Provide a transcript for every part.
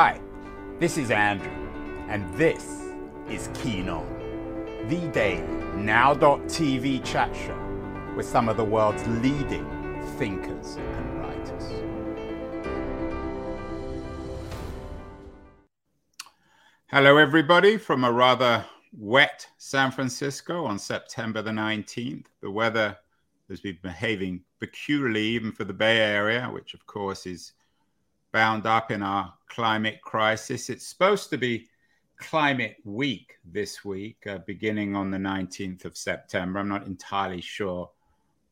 Hi, this is Andrew, and this is Keen On, the daily now.tv chat show with some of the world's leading thinkers and writers. Hello, everybody, from a rather wet San Francisco on September the 19th. The weather has been behaving peculiarly, even for the Bay Area, which, of course, is bound up in our climate crisis. It's supposed to be climate week this week, uh, beginning on the 19th of September. I'm not entirely sure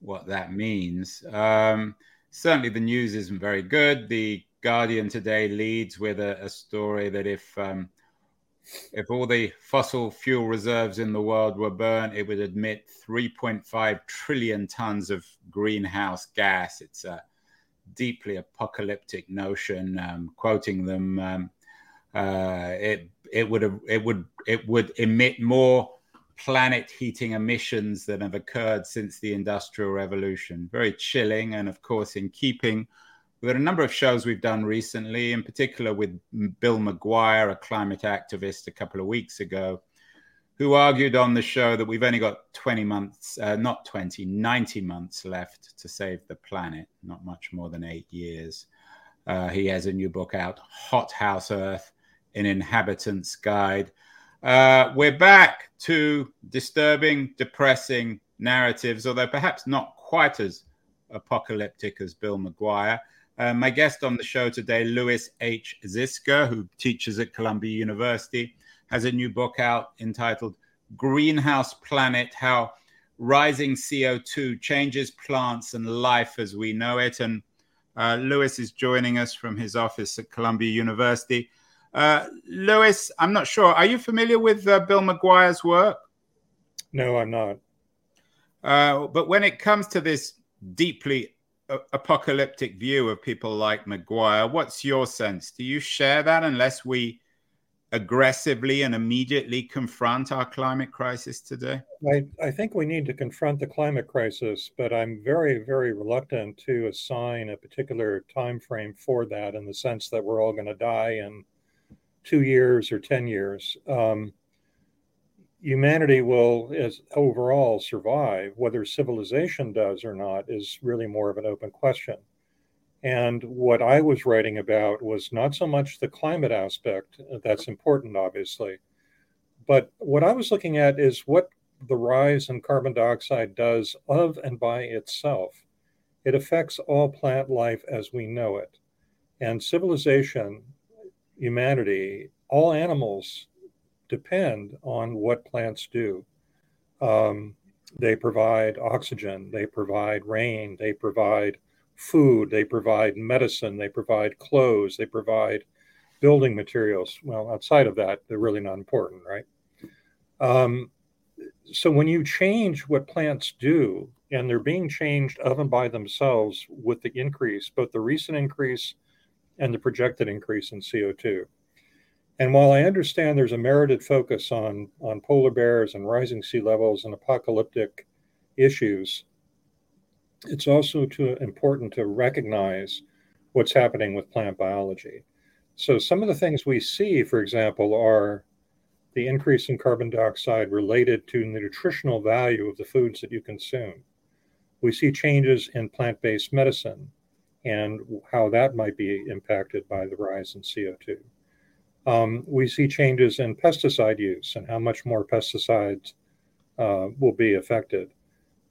what that means. Um, certainly, the news isn't very good. The Guardian today leads with a, a story that if um, if all the fossil fuel reserves in the world were burnt, it would emit 3.5 trillion tons of greenhouse gas. It's a deeply apocalyptic notion. Um, quoting them, um, uh, it it would it would it would emit more planet heating emissions than have occurred since the Industrial Revolution. Very chilling, and of course, in keeping with a number of shows we've done recently, in particular with Bill McGuire, a climate activist, a couple of weeks ago, who argued on the show that we've only got 20 months, uh, not 20, 90 months left to save the planet, not much more than eight years. Uh, he has a new book out, Hot House Earth An Inhabitant's Guide. Uh, we're back to disturbing, depressing narratives, although perhaps not quite as apocalyptic as Bill McGuire. Uh, my guest on the show today, Lewis H. Ziska, who teaches at Columbia University has a new book out entitled Greenhouse Planet How Rising CO2 Changes Plants and Life as We Know It. And uh, Lewis is joining us from his office at Columbia University. Uh, Lewis, I'm not sure. Are you familiar with uh, Bill McGuire's work? No, I'm not. Uh, but when it comes to this deeply uh, apocalyptic view of people like McGuire, what's your sense? Do you share that unless we aggressively and immediately confront our climate crisis today? I, I think we need to confront the climate crisis, but I'm very, very reluctant to assign a particular time frame for that in the sense that we're all going to die in two years or 10 years. Um, humanity will as overall survive. Whether civilization does or not is really more of an open question. And what I was writing about was not so much the climate aspect, that's important, obviously, but what I was looking at is what the rise in carbon dioxide does of and by itself. It affects all plant life as we know it. And civilization, humanity, all animals depend on what plants do. Um, they provide oxygen, they provide rain, they provide food, they provide medicine, they provide clothes, they provide building materials. Well, outside of that, they're really not important, right? Um, so when you change what plants do, and they're being changed of and by themselves with the increase, both the recent increase and the projected increase in CO2. And while I understand there's a merited focus on, on polar bears and rising sea levels and apocalyptic issues, it's also too important to recognize what's happening with plant biology. So, some of the things we see, for example, are the increase in carbon dioxide related to the nutritional value of the foods that you consume. We see changes in plant based medicine and how that might be impacted by the rise in CO2. Um, we see changes in pesticide use and how much more pesticides uh, will be affected.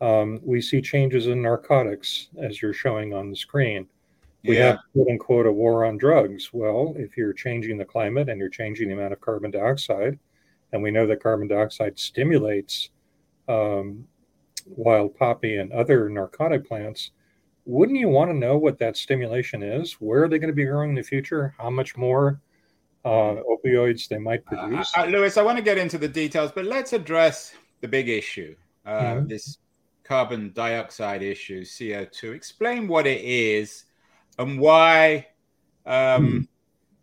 Um, we see changes in narcotics, as you're showing on the screen. We yeah. have, quote unquote, a war on drugs. Well, if you're changing the climate and you're changing the amount of carbon dioxide, and we know that carbon dioxide stimulates um, wild poppy and other narcotic plants, wouldn't you want to know what that stimulation is? Where are they going to be growing in the future? How much more uh, opioids they might produce? Uh, uh, Lewis, I want to get into the details, but let's address the big issue. Uh, mm-hmm. This carbon dioxide issue, CO2. Explain what it is and why um, hmm.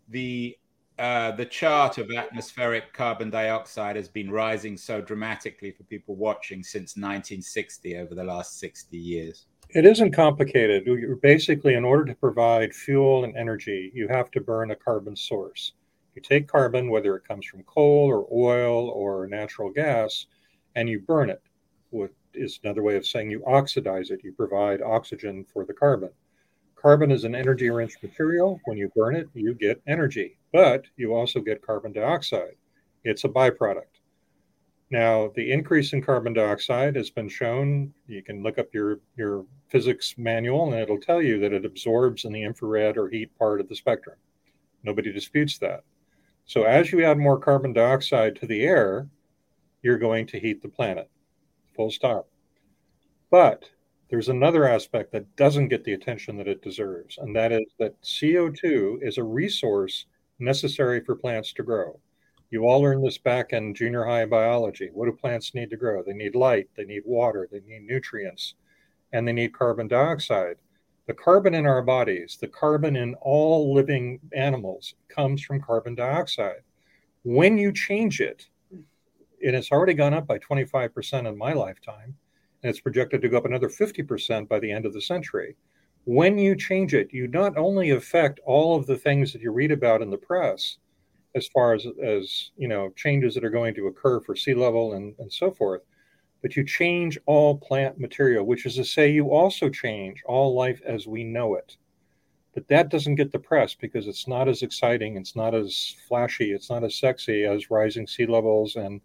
the uh, the chart of atmospheric carbon dioxide has been rising so dramatically for people watching since 1960 over the last 60 years. It isn't complicated. Basically, in order to provide fuel and energy, you have to burn a carbon source. You take carbon, whether it comes from coal or oil or natural gas, and you burn it. What is another way of saying you oxidize it. You provide oxygen for the carbon. Carbon is an energy rich material. When you burn it, you get energy, but you also get carbon dioxide. It's a byproduct. Now, the increase in carbon dioxide has been shown. You can look up your, your physics manual and it'll tell you that it absorbs in the infrared or heat part of the spectrum. Nobody disputes that. So, as you add more carbon dioxide to the air, you're going to heat the planet. Full stop. But there's another aspect that doesn't get the attention that it deserves, and that is that CO2 is a resource necessary for plants to grow. You all learned this back in junior high biology. What do plants need to grow? They need light, they need water, they need nutrients, and they need carbon dioxide. The carbon in our bodies, the carbon in all living animals, comes from carbon dioxide. When you change it, and it's already gone up by 25% in my lifetime, and it's projected to go up another 50% by the end of the century. When you change it, you not only affect all of the things that you read about in the press, as far as as you know changes that are going to occur for sea level and, and so forth, but you change all plant material, which is to say you also change all life as we know it. But that doesn't get the press because it's not as exciting, it's not as flashy, it's not as sexy as rising sea levels and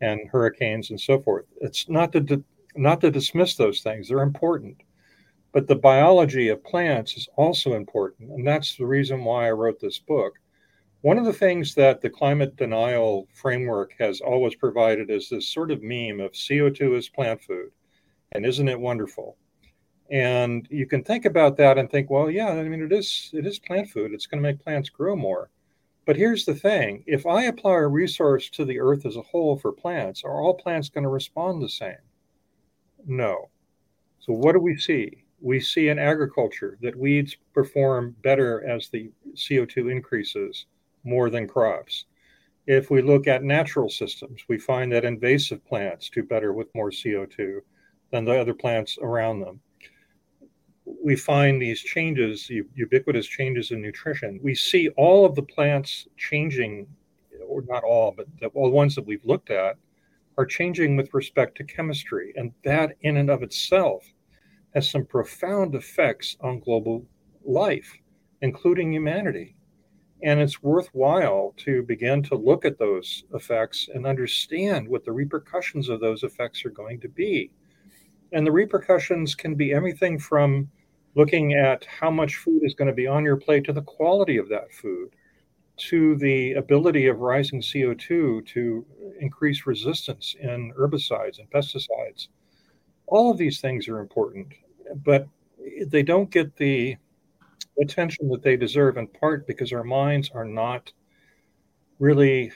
and hurricanes and so forth. It's not to not to dismiss those things, they're important. But the biology of plants is also important. And that's the reason why I wrote this book. One of the things that the climate denial framework has always provided is this sort of meme of CO2 is plant food. And isn't it wonderful? And you can think about that and think, well, yeah, I mean, it is it is plant food. It's going to make plants grow more. But here's the thing: if I apply a resource to the earth as a whole for plants, are all plants going to respond the same? No. So what do we see? We see in agriculture that weeds perform better as the CO2 increases more than crops. If we look at natural systems, we find that invasive plants do better with more CO2 than the other plants around them. We find these changes, ubiquitous changes in nutrition. We see all of the plants changing, or not all, but the, all the ones that we've looked at are changing with respect to chemistry. And that, in and of itself, has some profound effects on global life, including humanity. And it's worthwhile to begin to look at those effects and understand what the repercussions of those effects are going to be. And the repercussions can be everything from looking at how much food is going to be on your plate to the quality of that food to the ability of rising CO2 to increase resistance in herbicides and pesticides. All of these things are important, but they don't get the attention that they deserve in part because our minds are not really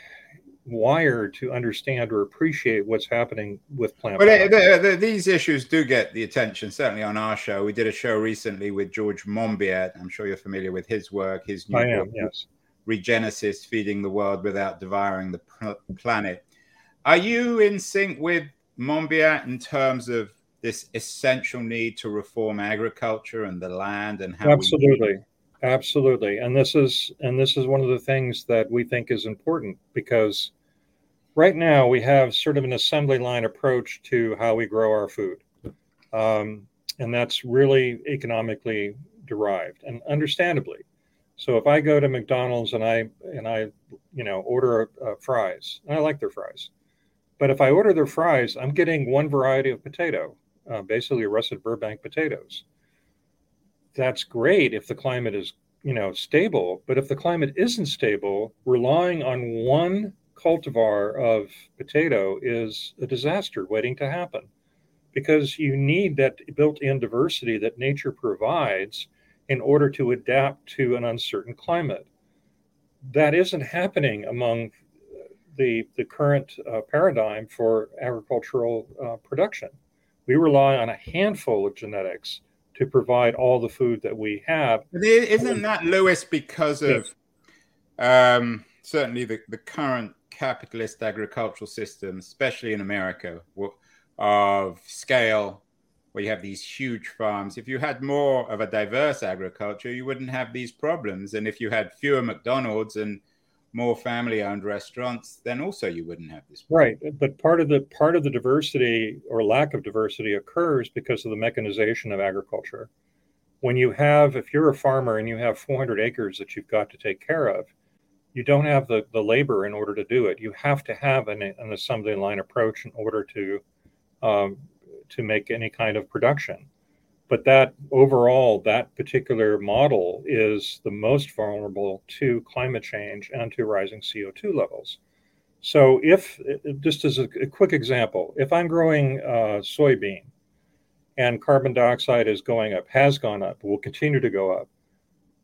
wired to understand or appreciate what's happening with plant. But uh, uh, these issues do get the attention, certainly on our show. We did a show recently with George Monbiot. I'm sure you're familiar with his work. His new I am, book, yes. Regenesis, feeding the world without devouring the planet. Are you in sync with Monbiot in terms of this essential need to reform agriculture and the land and how absolutely absolutely. And this is and this is one of the things that we think is important because right now we have sort of an assembly line approach to how we grow our food. Um, and that's really economically derived and understandably. So if I go to McDonald's and I and I you know order uh, fries, and I like their fries, but if I order their fries, I'm getting one variety of potato, uh, basically russet Burbank potatoes. That's great if the climate is you know stable, but if the climate isn't stable, relying on one cultivar of potato is a disaster waiting to happen because you need that built-in diversity that nature provides in order to adapt to an uncertain climate. That isn't happening among the, the current uh, paradigm for agricultural uh, production. We rely on a handful of genetics to provide all the food that we have. Isn't that, Lewis, because of yes. um, certainly the, the current capitalist agricultural system, especially in America, of scale, where you have these huge farms. If you had more of a diverse agriculture, you wouldn't have these problems. And if you had fewer McDonald's and more family-owned restaurants, then also you wouldn't have this. Problem. Right, but part of the part of the diversity or lack of diversity occurs because of the mechanization of agriculture. When you have, if you're a farmer and you have 400 acres that you've got to take care of, you don't have the, the labor in order to do it. You have to have an, an assembly line approach in order to um, to make any kind of production. But that overall, that particular model is the most vulnerable to climate change and to rising CO2 levels. So, if just as a, a quick example, if I'm growing uh, soybean and carbon dioxide is going up, has gone up, will continue to go up,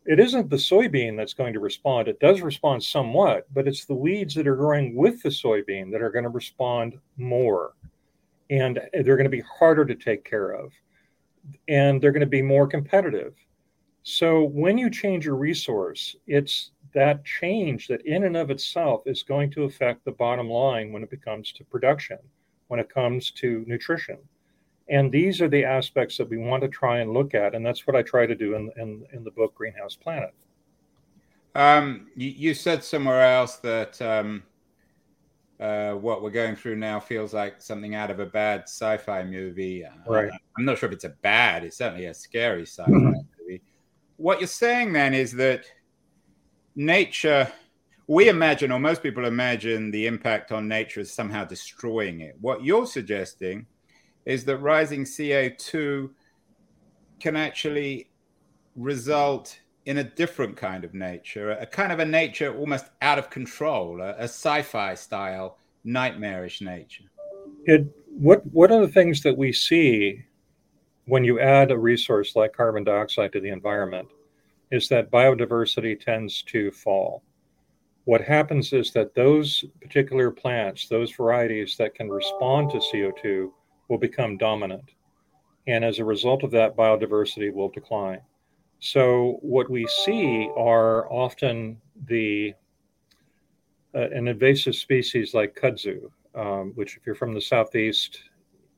it isn't the soybean that's going to respond. It does respond somewhat, but it's the weeds that are growing with the soybean that are going to respond more and they're going to be harder to take care of and they're going to be more competitive. So when you change your resource it's that change that in and of itself is going to affect the bottom line when it comes to production when it comes to nutrition. And these are the aspects that we want to try and look at and that's what i try to do in, in, in the book greenhouse planet. Um, you, you, said somewhere else that um, uh, what we're going through now feels like something out of a bad sci-fi movie. Uh, right. I'm not sure if it's a bad. It's certainly a scary sci-fi mm-hmm. movie. What you're saying then is that nature. We imagine, or most people imagine, the impact on nature is somehow destroying it. What you're suggesting is that rising CO2 can actually result in a different kind of nature, a kind of a nature almost out of control, a, a sci-fi style, nightmarish nature. It what what are the things that we see when you add a resource like carbon dioxide to the environment is that biodiversity tends to fall. What happens is that those particular plants, those varieties that can respond to CO2 will become dominant. And as a result of that, biodiversity will decline. So what we see are often the uh, an invasive species like kudzu, um, which if you're from the southeast,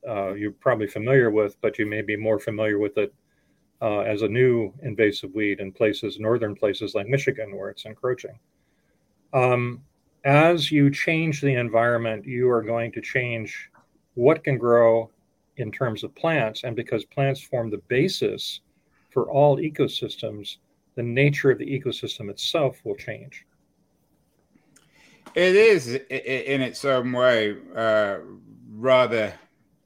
uh, you're probably familiar with, but you may be more familiar with it uh, as a new invasive weed in places, northern places like Michigan, where it's encroaching. Um, as you change the environment, you are going to change what can grow in terms of plants, and because plants form the basis for all ecosystems, the nature of the ecosystem itself will change. It is, in its own way, uh, rather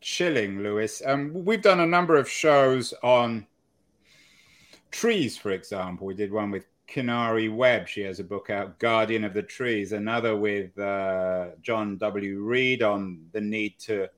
chilling, Lewis. Um, we've done a number of shows on trees, for example. We did one with Kinari Webb. She has a book out, Guardian of the Trees. Another with uh, John W. Reid on the need to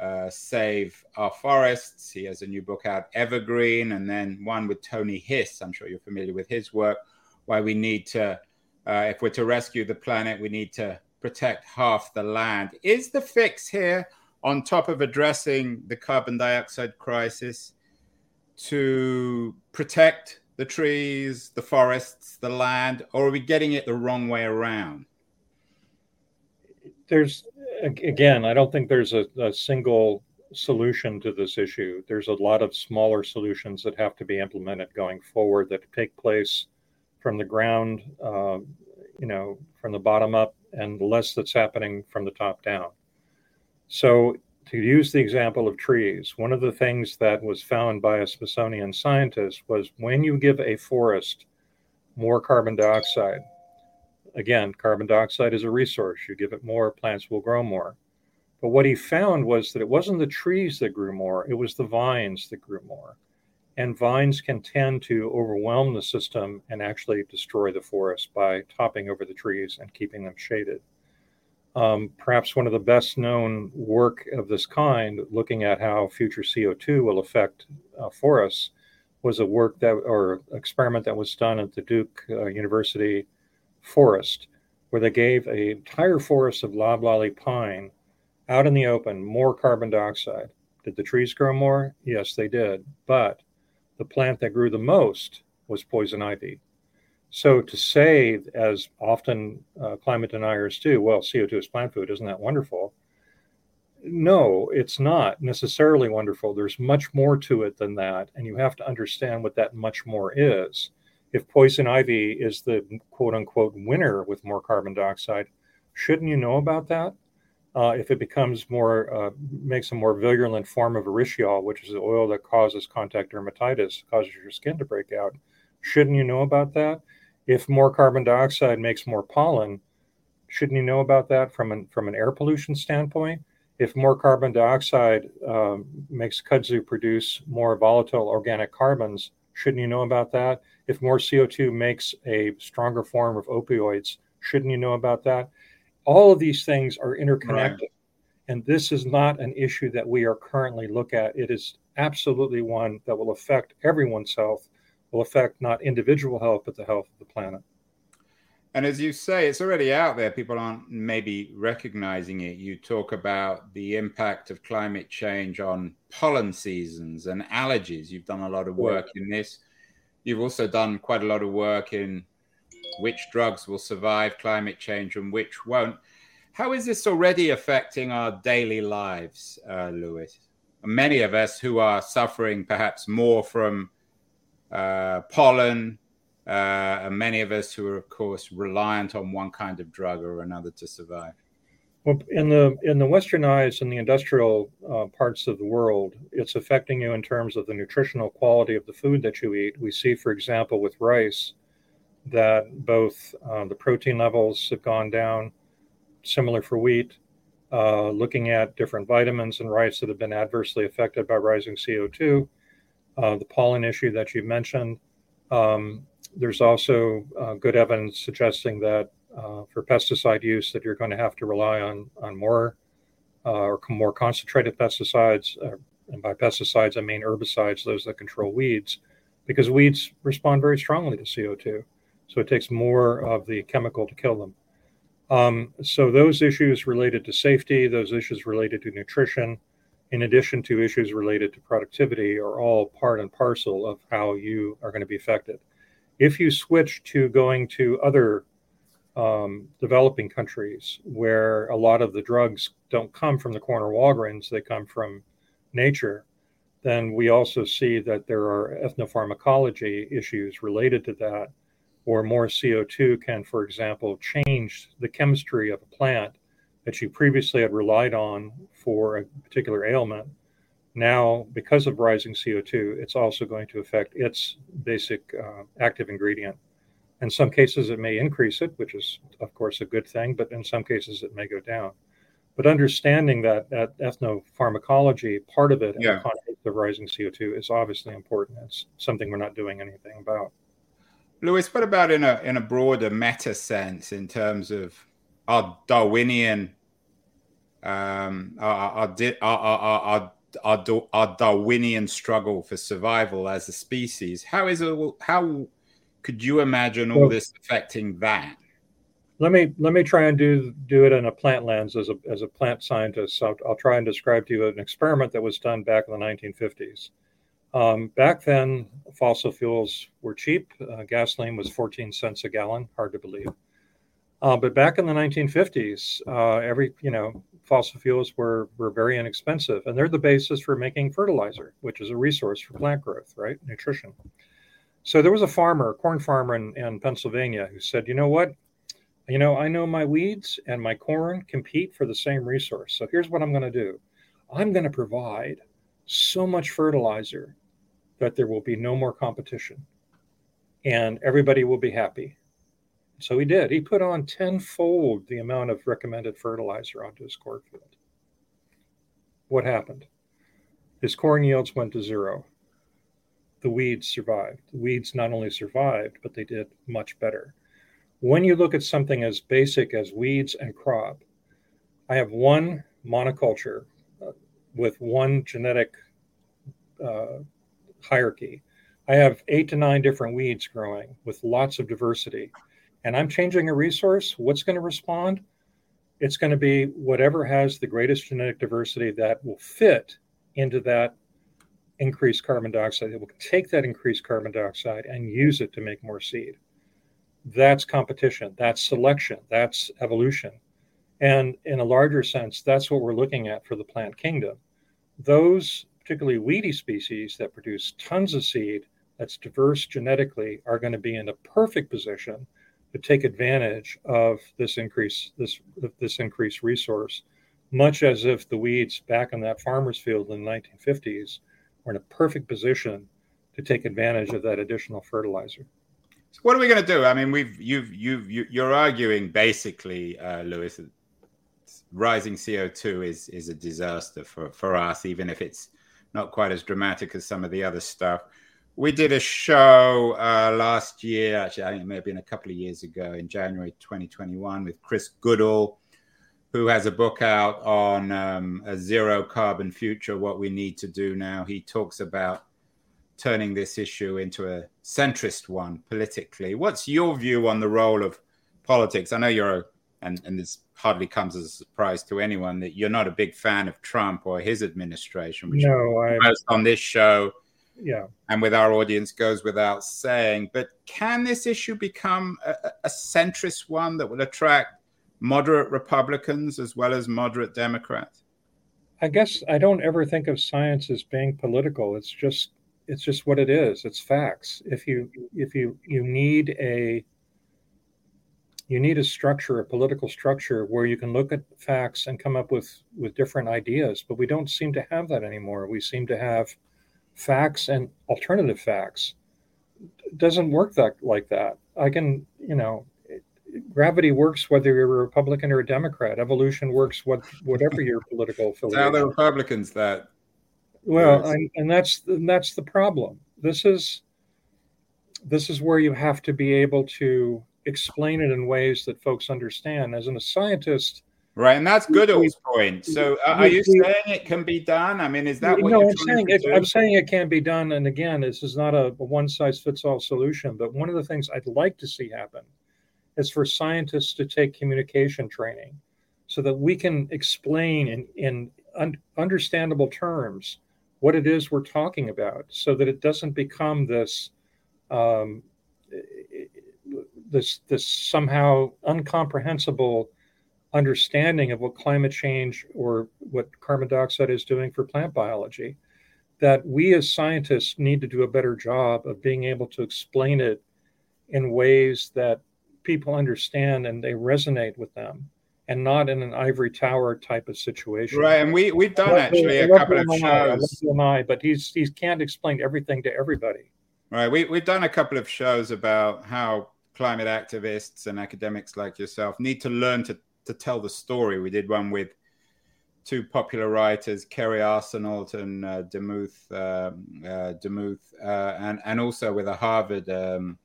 uh, Save Our Forests. He has a new book out, Evergreen, and then one with Tony Hiss. I'm sure you're familiar with his work, why we need to, uh, if we're to rescue the planet, we need to protect half the land. Is the fix here, on top of addressing the carbon dioxide crisis, to protect the trees, the forests, the land, or are we getting it the wrong way around? There's again, I don't think there's a, a, single solution to this issue. There's a lot of smaller solutions that have to be implemented going forward that take place from the ground, uh, you know, from the bottom up, and less that's happening from the top down. So, to use the example of trees, one of the things that was found by a Smithsonian scientist was when you give a forest more carbon dioxide, again, carbon dioxide is a resource. You give it more, plants will grow more. But what he found was that it wasn't the trees that grew more, it was the vines that grew more. And vines can tend to overwhelm the system and actually destroy the forest by topping over the trees and keeping them shaded. Um, perhaps one of the best known work of this kind, looking at how future CO2 will affect uh, forests, was a work that or experiment that was done at the Duke uh, University forest where they gave an entire forest of loblolly pine out in the open more carbon dioxide. Did the trees grow more? Yes, they did. But the plant that grew the most was poison ivy. So to say, as often uh, climate deniers do, well, CO2 is plant food, isn't that wonderful? no, it's not necessarily wonderful. There's much more to it than that. And you have to understand what that much more is. If poison ivy is the quote unquote winner with more carbon dioxide, shouldn't you know about that? Uh, if it becomes more, uh, makes a more virulent form of urushiol, which is the oil that causes contact dermatitis, causes your skin to break out, shouldn't you know about that? If more carbon dioxide makes more pollen, shouldn't you know about that from an, from an air pollution standpoint? if more carbon dioxide uh, makes kudzu produce more volatile organic carbons, shouldn't you know about that? If more CO2 makes a stronger form of opioids, shouldn't you know about that? All of these things are interconnected. Right. And this is not an issue that we are currently look at. It is absolutely one that will affect everyone's health, will affect not individual health, but the health of the planet. And as you say, it's already out there. People aren't maybe recognizing it. You talk about the impact of climate change on pollen seasons and allergies. You've done a lot of work in this. You've also done quite a lot of work in which drugs will survive climate change and which won't. How is this already affecting our daily lives, uh, Lewis? Many of us who are suffering perhaps more from uh, pollen, uh, and many of us who are, of course, reliant on one kind of drug or another to survive. Well, in the in the westernized and the industrial uh, parts of the world, it's affecting you in terms of the nutritional quality of the food that you eat. We see, for example, with rice, that both uh, the protein levels have gone down. Similar for wheat. Uh, looking at different vitamins in rice that have been adversely affected by rising CO2, uh, the pollen issue that you mentioned, um, there's also uh, good evidence suggesting that uh, for pesticide use that you're going to have to rely on on more uh, or more concentrated pesticides. Uh, and by pesticides, I mean herbicides, those that control weeds, because weeds respond very strongly to CO2. So it takes more of the chemical to kill them. Um, so those issues related to safety, those issues related to nutrition, in addition to issues related to productivity, are all part and parcel of how you are going to be affected. If you switch to going to other um, developing countries where a lot of the drugs don't come from the corner Walgreens, they come from nature, then we also see that there are ethnopharmacology issues related to that, or more CO2 can, for example, change the chemistry of a plant that you previously had relied on for a particular ailment now, because of rising CO2, it's also going to affect its basic uh, active ingredient. In some cases, it may increase it, which is, of course, a good thing, but in some cases, it may go down. But understanding that, that ethnopharmacology, part of it in yeah. the context of rising CO2, is obviously important. It's something we're not doing anything about. Lewis, what about in a in a broader meta sense in terms of our Darwinian, um, our, our, our, our, our Darwinian struggle for survival as a species. How is it? How could you imagine all well, this affecting that? Let me let me try and do do it in a plant lens as a as a plant scientist. So I'll, I'll try and describe to you an experiment that was done back in the 1950s. Um, back then, fossil fuels were cheap. Uh, gasoline was 14 cents a gallon. Hard to believe. Uh, but back in the 1950s, uh, every you know fossil fuels were were very inexpensive, and they're the basis for making fertilizer, which is a resource for plant growth, right? Nutrition. So there was a farmer, a corn farmer in, in Pennsylvania, who said, "You know what? You know, I know my weeds and my corn compete for the same resource. So here's what I'm going to do. I'm going to provide so much fertilizer that there will be no more competition, and everybody will be happy." So he did. He put on tenfold the amount of recommended fertilizer onto his cornfield. What happened? His corn yields went to zero. The weeds survived. The weeds not only survived, but they did much better. When you look at something as basic as weeds and crop, I have one monoculture uh, with one genetic uh, hierarchy. I have eight to nine different weeds growing with lots of diversity and I'm changing a resource, what's going to respond? It's going to be whatever has the greatest genetic diversity that will fit into that increased carbon dioxide. It will take that increased carbon dioxide and use it to make more seed. That's competition. That's selection. That's evolution. And in a larger sense, that's what we're looking at for the plant kingdom. Those, particularly weedy species that produce tons of seed, that's diverse genetically, are going to be in a perfect position to take advantage of this increase this this increased resource, much as if the weeds back in that farmer's field in the 1950s were in a perfect position to take advantage of that additional fertilizer. So what are we going to do? I mean, we've you've you've you're arguing basically, uh, Lewis, rising CO2 is is a disaster for for us, even if it's not quite as dramatic as some of the other stuff. We did a show uh, last year, actually, I think it may have been a couple of years ago in January 2021 with Chris Goodall, who has a book out on um, a zero carbon future, what we need to do now. He talks about turning this issue into a centrist one politically. What's your view on the role of politics? I know you're a, and, and this hardly comes as a surprise to anyone that you're not a big fan of Trump or his administration, which no, I, on this show yeah and with our audience goes without saying but can this issue become a, a, centrist one that will attract moderate republicans as well as moderate democrats? I guess i don't ever think of science as being political. It's just it's just what it is. It's facts. If you if you you need a you need a structure a political structure where you can look at facts and come up with with different ideas but we don't seem to have that anymore. We seem to have facts and alternative facts. It doesn't work that like that. I can, you know, gravity works whether you're a Republican or a Democrat. Evolution works what whatever your political affiliation. How the Republicans that. Well, and, and that's and that's the problem. This is this is where you have to be able to explain it in ways that folks understand. As a scientist, Right, and that's Goodall's point. So, uh, are you saying it can be done? I mean, is that what no? I'm saying it, I'm saying it can be done. And again, this is not a, a one size fits all solution. But one of the things I'd like to see happen is for scientists to take communication training, so that we can explain in in un, understandable terms what it is we're talking about, so that it doesn't become this. Um, this this somehow uncomprehensible understanding of what climate change or what carbon dioxide is doing for plant biology that we as scientists need to do a better job of being able to explain it in ways that people understand and they resonate with them and not in an ivory tower type of situation. Right, and we we've done actually a couple of shows. I, but he's he can't explain everything to everybody. Right, we we've done a couple of shows about how climate activists and academics like yourself need to learn to to tell the story. We did one with two popular writers, Kerri Arsenault and uh, Demuth, um, uh, Demuth, uh, and and also with a Harvard um,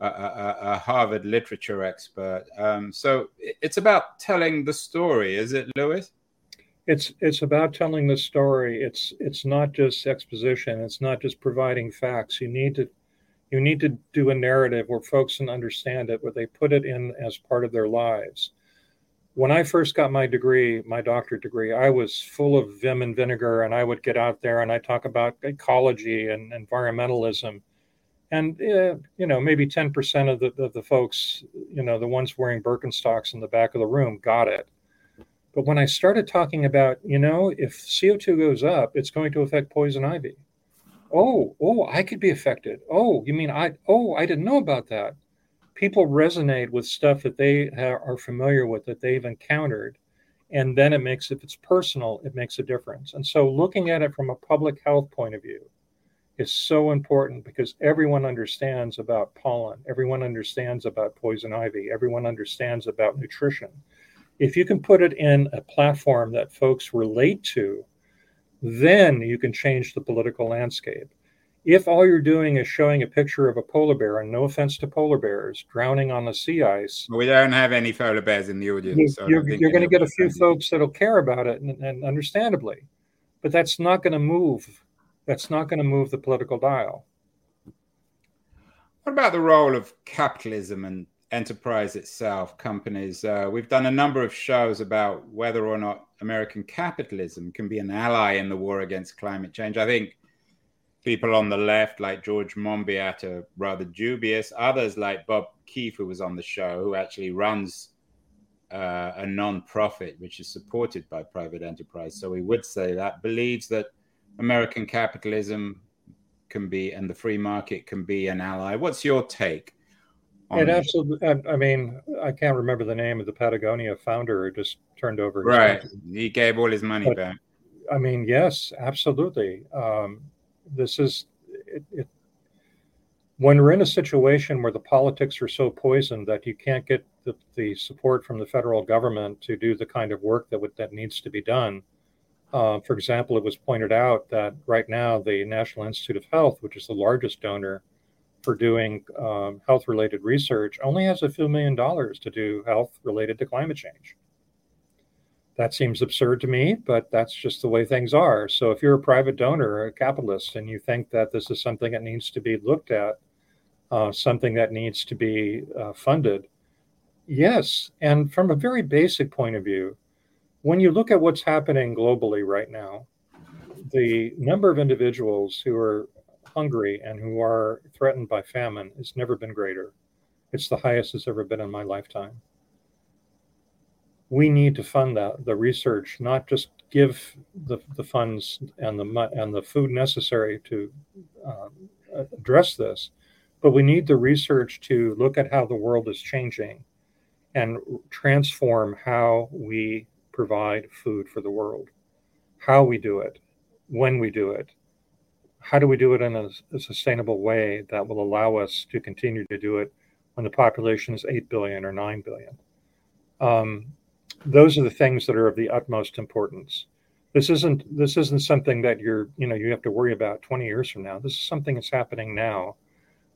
a, a, a, Harvard literature expert. Um, so it's about telling the story, is it, Lewis? It's it's about telling the story. It's it's not just exposition. It's not just providing facts. You need to you need to do a narrative where folks can understand it, where they put it in as part of their lives when I first got my degree, my doctorate degree, I was full of vim and vinegar, and I would get out there and I talk about ecology and environmentalism, and uh, you know maybe ten percent of the of the folks, you know, the ones wearing Birkenstocks in the back of the room, got it. But when I started talking about, you know, if CO2 goes up, it's going to affect poison ivy. Oh, oh, I could be affected. Oh, you mean I? Oh, I didn't know about that people resonate with stuff that they are familiar with that they've encountered and then it makes if it's personal it makes a difference and so looking at it from a public health point of view is so important because everyone understands about pollen everyone understands about poison ivy everyone understands about nutrition if you can put it in a platform that folks relate to then you can change the political landscape if all you're doing is showing a picture of a polar bear, and no offense to polar bears, drowning on the sea ice, we don't have any polar bears in the audience. So you're, you're going to get a few folks that'll care about it, and, and understandably, but that's not going to move. That's not going to move the political dial. What about the role of capitalism and enterprise itself, companies? Uh, we've done a number of shows about whether or not American capitalism can be an ally in the war against climate change. I think people on the left, like George Monbiot, are rather dubious. Others, like Bob Keefe, who was on the show, who actually runs uh, a non-profit which is supported by private enterprise. So we would say that believes that American capitalism can be and the free market can be an ally. What's your take? It absolutely. I, I, mean, I can't remember the name of the Patagonia founder who just turned over. right, he gave all his money but, back. I mean, yes, absolutely. Um, this is it, it, when we're in a situation where the politics are so poisoned that you can't get the, the support from the federal government to do the kind of work that would, that needs to be done. Uh, for example, it was pointed out that right now the National Institute of Health, which is the largest donor for doing um, health related research, only has a few million dollars to do health related to climate change. That seems absurd to me, but that's just the way things are. So if you're a private donor, a capitalist, and you think that this is something that needs to be looked at, uh, something that needs to be uh, funded, yes. And from a very basic point of view, when you look at what's happening globally right now, the number of individuals who are hungry and who are threatened by famine has never been greater. It's the highest it's ever been in my lifetime. We need to fund that the research, not just give the, the funds and the and the food necessary to uh, address this, but we need the research to look at how the world is changing and transform how we provide food for the world, how we do it, when we do it, how do we do it in a, a, sustainable way that will allow us to continue to do it when the population is 8 billion or 9 billion? Um, those are the things that are of the utmost importance. This isn't this isn't something that you're you know you have to worry about 20 years from now. This is something that's happening now.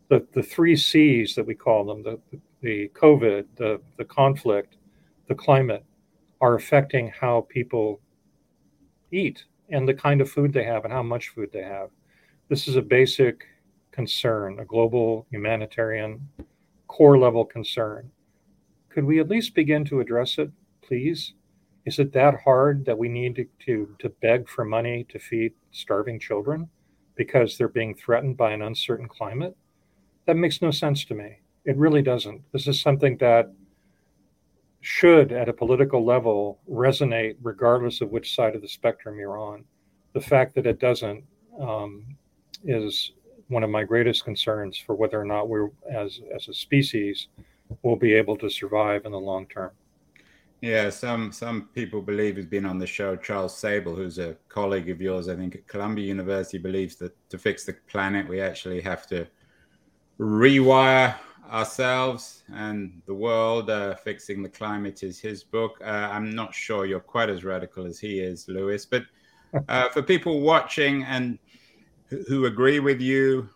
The the three C's that we call them the the COVID, the the conflict, the climate, are affecting how people eat and the kind of food they have and how much food they have. This is a basic concern, a global humanitarian core level concern. Could we at least begin to address it, please? Is it that hard that we need to, to, to beg for money to feed starving children because they're being threatened by an uncertain climate? That makes no sense to me. It really doesn't. This is something that should, at a political level, resonate regardless of which side of the spectrum you're on. The fact that it doesn't um, is one of my greatest concerns for whether or not we're, as as a species, will be able to survive in the long term. Yeah, some some people believe has been on the show. Charles Sabel, who's a colleague of yours, I think at Columbia University, believes that to fix the planet, we actually have to rewire ourselves and the world. Uh, Fixing the Climate is his book. Uh, I'm not sure you're quite as radical as he is, Lewis, but uh, for people watching and who, who agree with you,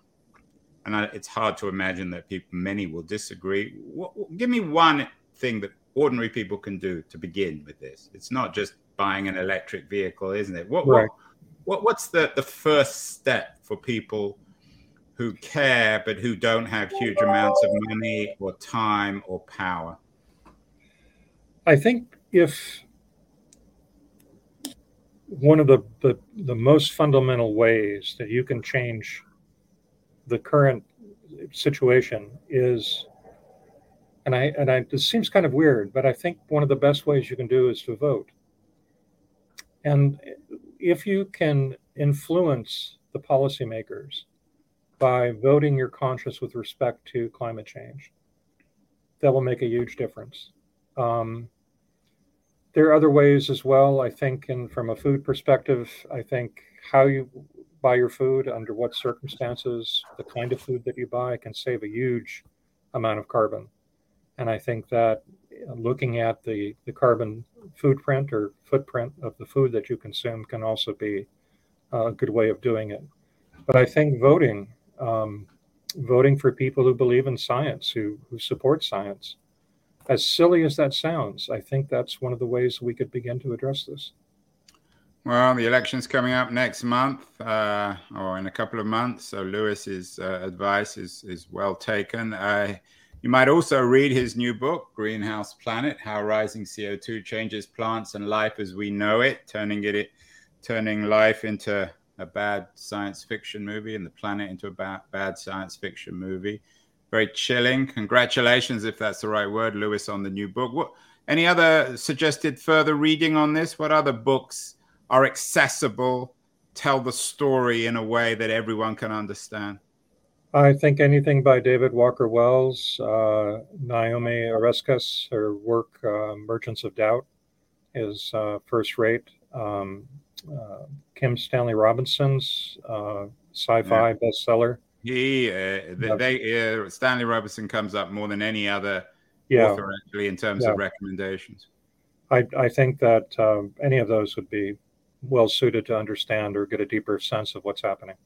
and I, it's hard to imagine that people, many will disagree. What, give me one thing that ordinary people can do to begin with this. It's not just buying an electric vehicle, isn't it? What, right. what, what what's the, the first step for people who care but who don't have huge amounts of money or time or power? I think if one of the, the, the most fundamental ways that you can change the current situation is and I and I this seems kind of weird, but I think one of the best ways you can do is to vote. And if you can influence the policymakers by voting your conscience with respect to climate change. That will make a huge difference. Um, there are other ways as well. I think, and from a food perspective, I think how you buy your food, under what circumstances, the kind of food that you buy can save a huge amount of carbon. And I think that looking at the, the carbon footprint or footprint of the food that you consume can also be a good way of doing it. But I think voting um, voting for people who believe in science, who, who support science. As silly as that sounds, I think that's one of the ways we could begin to address this. Well, the election's coming up next month uh, or in a couple of months. So Lewis's uh, advice is, is well taken. Uh, you might also read his new book, Greenhouse Planet: How Rising CO2 Changes Plants and Life as We Know It, turning it, turning life into a bad science fiction movie and the planet into a bad, bad science fiction movie. Very chilling. Congratulations, if that's the right word, Lewis, on the new book. What Any other suggested further reading on this? What other books are accessible, tell the story in a way that everyone can understand? I think anything by David Wallace-Wells, uh, Naomi Oreskes, her work, uh, Merchants of Doubt, is uh, first rate. Um, Kim Stanley Robinson's uh, sci fi yeah. bestseller. He, uh, they, Stanley Robinson comes up more than any other yeah. author actually in terms yeah. of recommendations. I, I think that any of those would be well suited to understand or get a deeper sense of what's happening.